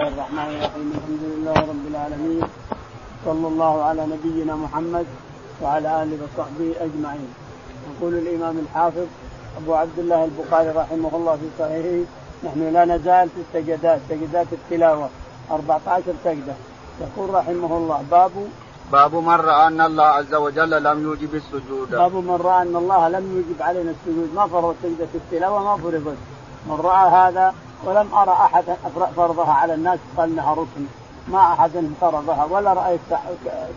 الله الرحمن الرحيم. الحمد لله رب العالمين. صلى الله على نبينا محمد وعلى آله وصحبه أجمعين. يقول الإمام الحافظ أبو عبد الله البخاري رحمه الله في صحيحه نحن لا نزال في السجدات سجدات التلاوة 14 سجدة. يقول رحمه الله باب باب من رأى أن الله عز وجل لم يوجب السجود. باب من رأى أن الله لم يوجب علينا السجود ما فرض سجدة التلاوة ما فرضت. من رأى هذا ولم أرى احدا فرضها على الناس قال انها ركن. ما أحد فرضها ولا رأيت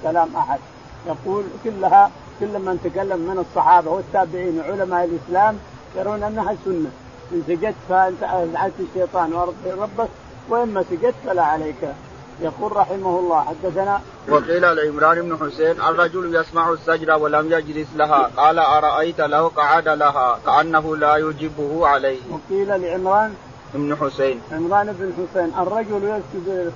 كلام أحد. يقول كلها كل من تكلم من الصحابة والتابعين وعلماء الإسلام يرون أنها سنة. إن سجدت فأنت ازعجت الشيطان ربك واما سجدت فلا عليك. يقول رحمه الله حدثنا وقيل لعمران بن حسين الرجل يسمع السجدة ولم يجلس لها. قال أرأيت لو قعد لها؟ كأنه لا يجبه عليه. وقيل لعمران ابن حسين. عمران بن حسين الرجل يسجد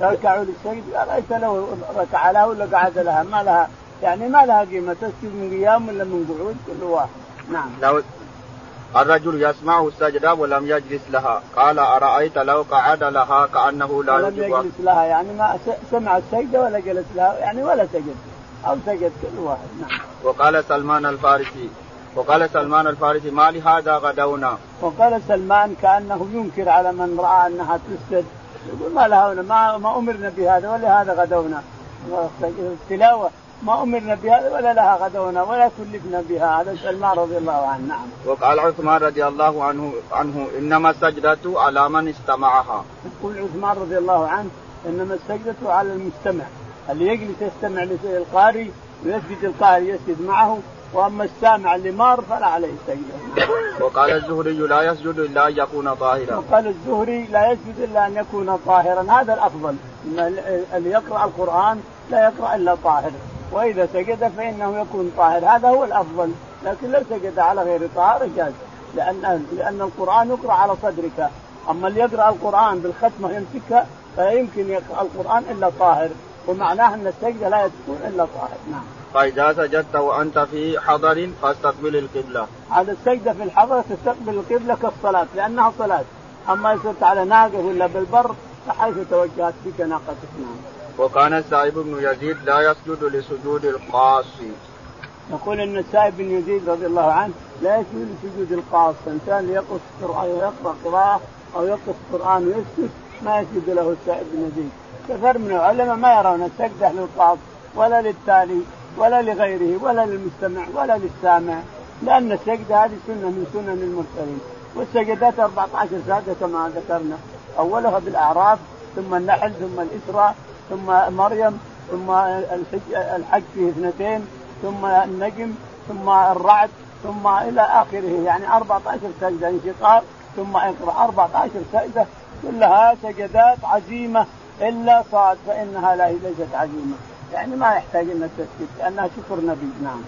يركع للسجد أرأيت له ركع لها ولا قعد لها ما لها يعني ما لها قيمة تسجد من قيام ولا من قعود؟ كل واحد. نعم. لو الرجل يسمع السجدة ولم يجلس لها. قال أرأيت لو قعد لها كأنه لا ولم يجلس لها يعني ما سمع السجدة ولا جلس لها يعني ولا سجد أو سجد كل واحد. نعم. وقال سلمان الفارسي وقال سلمان الفارسي ما لهذا غدونا وقال سلمان كأنه ينكر على من رأى أنها تسجد يقول ما لها ما, ما أمرنا بهذا ولهذا غدونا التلاوة ما أمرنا بهذا ولا لها غدونا ولا كلفنا بها هذا سلمان رضي الله عنه نعم. وقال عثمان رضي الله عنه عنه إنما السجدة على من استمعها. يقول عثمان رضي الله عنه إنما السجدة على المستمع اللي يجلس يستمع للقارئ ويسجد القارئ يسجد معه وأما السامع اللي مار فلا عليه سجده. وقال الزهري لا يسجد إلا أن يكون طاهرا. وقال الزهري لا يسجد إلا أن يكون طاهرا. هذا الأفضل. اللي يقرأ القرآن لا يقرأ إلا طاهر. وإذا سجد فإنه يكون طاهر. هذا هو الأفضل. لكن لو سجد على غير طاهر جاز. لأن لأن القرآن يقرأ على صدرك. أما اللي يقرأ القرآن بالختمة يمسكها فلا يمكن يقرأ القرآن إلا طاهر. ومعناه أن السجدة لا تكون إلا طاهر نعم. فإذا سجدت وأنت في حضر فاستقبل القبلة. هذا السجدة في الحضر تستقبل القبلة كالصلاة لأنها صلاة. أما إذا على ناقة ولا بالبر فحيث توجهت بك ناقتك نعم. وكان السائب بن يزيد لا يسجد لسجود القاصي. يقول إن السائب بن يزيد رضي الله عنه لا يسجد لسجود القاص، إنسان يقص القرآن يقرأ قراءة أو يقص القرآن ويسجد ما يسجد له السائب بن يزيد. كثير من العلماء ما يرون السجده للقاص ولا للتالي ولا لغيره ولا للمستمع ولا للسامع لأن السجدة هذه سنة من سنن المرسلين. والسجدات 14 سجده كما ذكرنا. أولها بالأعراف ثم النحل ثم الإسراء ثم مريم ثم الحج, فيه اثنتين ثم النجم ثم الرعد ثم إلى آخره. يعني 14 سجدة انشقاق ثم إقرأ. 14 سجدة كلها سجدات عزيمة. إلا صاد فإنها لا ليست عزيمة يعني ما يحتاج انك تسكت لأنها شكر نبي نعم.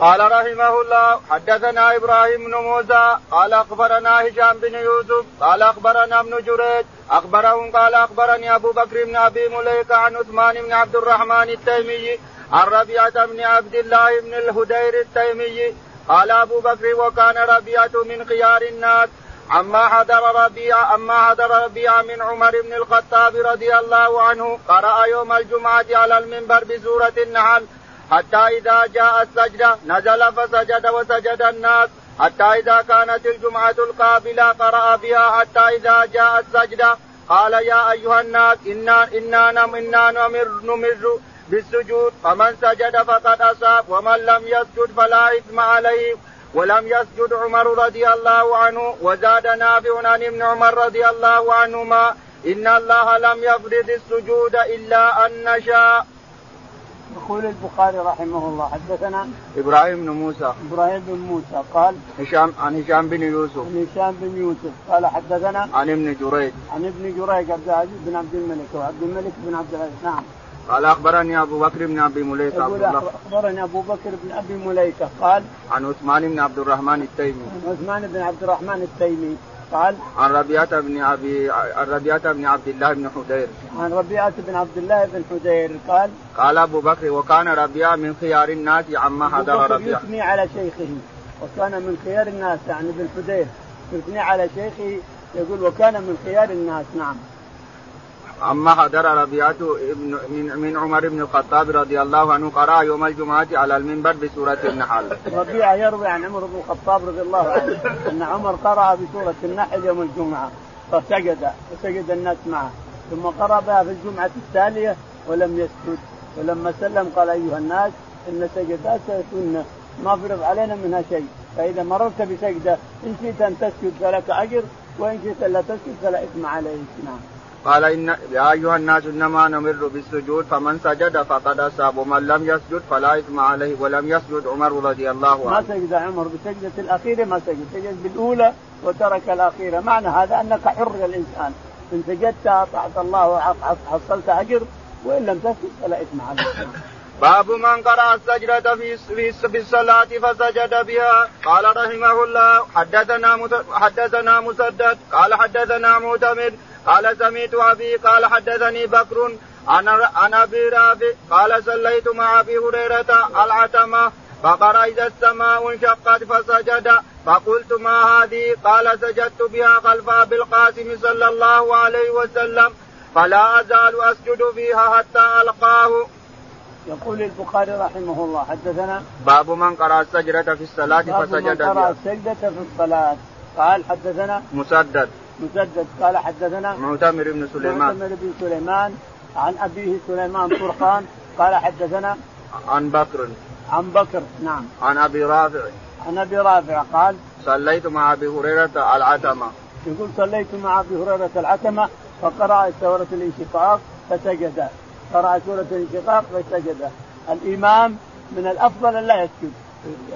قال رحمه الله حدثنا إبراهيم بن موسى قال أخبرنا هشام بن يوسف قال أخبرنا ابن جريج أخبرهم قال أخبرني أبو بكر بن أبي مليكة عن عثمان بن عبد الرحمن التيمي عن ربيعة بن عبد الله بن الهدير التيمي قال أبو بكر وكان ربيعة من خيار الناس عما حضر ربيع أما حضر ربيع من عمر بن الخطاب رضي الله عنه قرأ يوم الجمعة على المنبر بسورة النحل حتى إذا جاء السجدة نزل فسجد وسجد الناس حتى إذا كانت الجمعة القابلة قرأ بها حتى إذا جاء السجدة قال يا أيها الناس إنا إنا نم إنا نمر نمر بالسجود فمن سجد فقد أصاب ومن لم يسجد فلا إثم عليه. ولم يسجد عمر رضي الله عنه وزاد نافع عن ابن عمر رضي الله عنهما إن الله لم يفرض السجود إلا أن نشاء. يقول البخاري رحمه الله حدثنا إبراهيم بن موسى. إبراهيم بن موسى قال هشام عن هشام بن يوسف. عن هشام بن يوسف قال حدثنا عن ابن جريج. عن ابن جريج عبد العزيز بن عبد الملك وعبد الملك بن عبد العزيز نعم. قال أخبرني أبو بكر بن أبي مليكة. أخبرني أبو بكر بن أبي مليكة. قال عن عثمان بن عبد الرحمن التيمي. عن عثمان بن عبد الرحمن التيمي. قال عن ربيعة بن أبي عن ربيعة بن عبد الله بن حدير. عن ربيعة بن عبد الله بن حدير. قال قال أبو بكر وكان ربيعة من خيار الناس عما حضر ربيعة. يثني على شيخه وكان من خيار الناس يعني بن حدير. يثني على شيخه يقول وكان من خيار الناس. نعم. أما حضر ربيعه ابن من, من عمر بن الخطاب رضي الله عنه قرأ يوم الجمعة على المنبر بسورة النحل. ربيعه يروي عن عمر بن الخطاب رضي الله عنه أن عمر قرأ بسورة النحل يوم الجمعة فسجد وسجد الناس معه ثم قرأ بها في الجمعة التالية ولم يسجد ولما سلم قال أيها الناس إن سجدات سنة ما فرض علينا منها شيء فإذا مررت بسجدة إن شئت أن تسجد فلك أجر وإن شئت لا تسجد فلا إثم عليك نعم. قال إن يا أيها الناس إنما نمر بالسجود فمن سجد فقد أصاب ومن لم يسجد فلا إثم عليه ولم يسجد عمر رضي الله عنه. ما سجد عمر بالسجدة الأخيرة ما سجد، سجد بالأولى وترك الأخيرة، معنى هذا أنك حر الإنسان، إن سجدت أطعت الله وحصلت أجر وإن لم تسجد فلا إثم عليك. باب من قرأ السجدة في في الصلاة فسجد بها قال رحمه الله حدثنا حدثنا مسدد قال حدثنا معتمد قال سميت أبي قال حدثني بكر عن أبي رافع قال صليت مع أبي هريرة العتمة فقرأ إذا السماء انشقت فسجد فقلت ما هذه؟ قال سجدت بها خلف أبي القاسم صلى الله عليه وسلم فلا أزال أسجد فيها حتى ألقاه. يقول البخاري رحمه الله حدثنا باب من قرأ السجدة في الصلاة فسجد باب من قرأ السجدة في الصلاة. قال حدثنا مسدد. مسدد. قال حدثنا معتمر بن سليمان. معتمر بن سليمان عن أبيه سليمان فرقان. قال حدثنا عن بكر. عن بكر نعم. عن أبي رافع. عن أبي رافع قال صليت مع أبي هريرة العتمة. يقول صليت مع أبي هريرة العتمة فقرأ سورة الانشقاق فسجد. قرأ سورة الانشقاق فسجد. الإمام من الأفضل ان لا يسجد.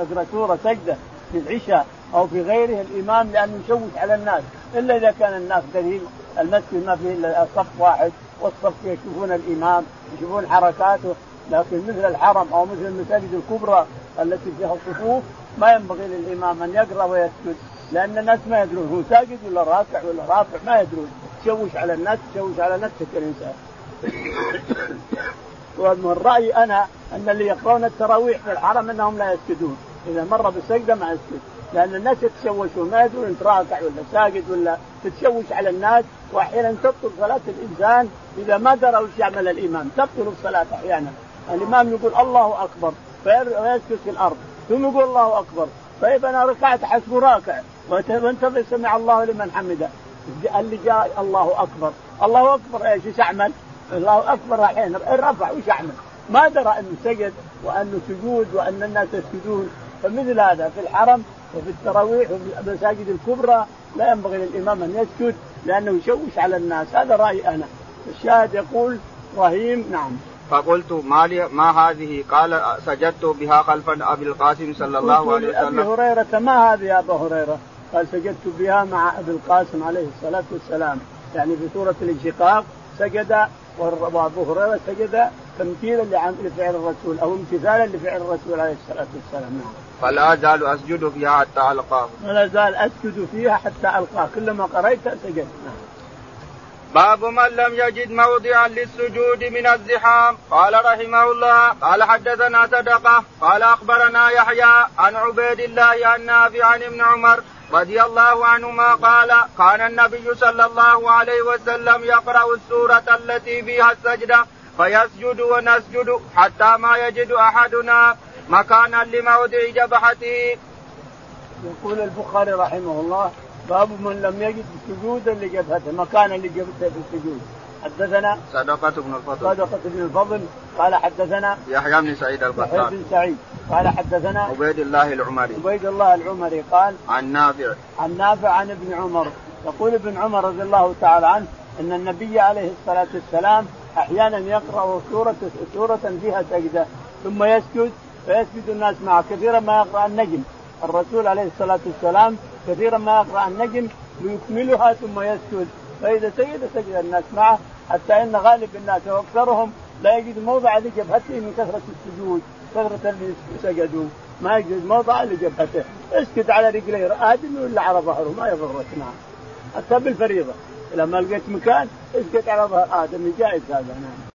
يقرأ سورة سجدة في العشاء. أو في غيره الإمام لأنه يشوش على الناس إلا إذا كان الناس قليل المسجد ما فيه إلا صف واحد والصف يشوفون الإمام يشوفون حركاته لكن مثل الحرم أو مثل المساجد الكبرى التي فيها الصفوف ما ينبغي للإمام أن يقرأ ويسجد لأن الناس ما يدرون هو ساجد ولا راكع ولا رافع ما يدرون. تشوش على الناس تشوش على نفسك الانسان والراي أنا أن اللي يقرون التراويح في الحرم أنهم لا يسجدون. إذا مر بالسجدة ما يسجد. لأن الناس يتشوشون ما يدرون إنت راكع ولا ساجد ولا تتشوش على الناس وأحيانا تبطل صلاة الإنسان إذا ما درى وش يعمل الإمام. تبطل الصلاة أحيانا. الإمام يقول الله أكبر فيسجد في الأرض. ثم يقول الله أكبر طيب أنا ركعت حسب راكع. وانتظر سمع الله لمن حمده. اللي جاء الله أكبر. الله أكبر إيش؟ إيش أعمل؟ الله أكبر الحين. رفع وش أعمل؟ ما درى أنه سجد وأنه سجود وأن الناس يسجدون. فمثل هذا في الحرم وفي التراويح وفي المساجد الكبرى لا ينبغي للإمام أن يسجد لأنه يشوش على الناس هذا رأيي أنا الشاهد يقول رهيم نعم فقلت ما لي ما هذه؟ قال سجدت بها خلف أبي القاسم صلى الله عليه وسلم. ابي هريرة ما هذه يا أبا هريرة؟ قال سجدت بها مع أبي القاسم عليه الصلاة والسلام، يعني في سورة الانشقاق سجد وأبو هريرة سجد تمثيلا لفعل الرسول أو امتثالا لفعل الرسول عليه الصلاة والسلام، نعم. فلا ازال أسجد فيها حتى ألقاه. فلا ازال أسجد فيها حتى ألقاه، كلما قريت سجدت، نعم. باب من لم يجد موضعا للسجود من الزحام قال رحمه الله قال حدثنا صدقة قال أخبرنا يحيى عن عبيد الله عن نافع عن ابن عمر رضي الله عنهما قال كان النبي صلى الله عليه وسلم يقرأ السورة التي فيها السجدة فيسجد ونسجد حتى ما يجد أحدنا مكانا لموضع جبهته. يقول البخاري رحمه الله باب من لم يجد سجودا لجبهته مكانا لجبهته في السجود. حدثنا صدقة بن الفضل. صدقة بن الفضل. قال حدثنا يحيى بن سعيد القطان يحيى بن سعيد. قال حدثنا عبيد الله العمري. عبيد الله العمري قال عن نافع. عن نافع عن ابن عمر. يقول ابن عمر رضي الله تعالى عنه إن النبي عليه الصلاة والسلام أحيانا يقرأ سوره سورة فيها سجدة ثم يسجد فيسجد الناس معه. كثيرا ما يقرأ النجم. الرسول عليه الصلاة والسلام كثيرا ما يقرأ النجم ليكملها ثم يسجد. فإذا سجد سجد الناس معه. حتى إن غالب الناس وأكثرهم لا يجد موضع لجبهته من كثرة السجود. كثرة اللي سجدوا. ما يجد موضع لجبهته. اسكت على رجليه. ادمي ولا على ظهره. ما يضرك نعم حتى بالفريضة. لما لقيت مكان اسكت على ظهر ادمي جائز هذا نعم.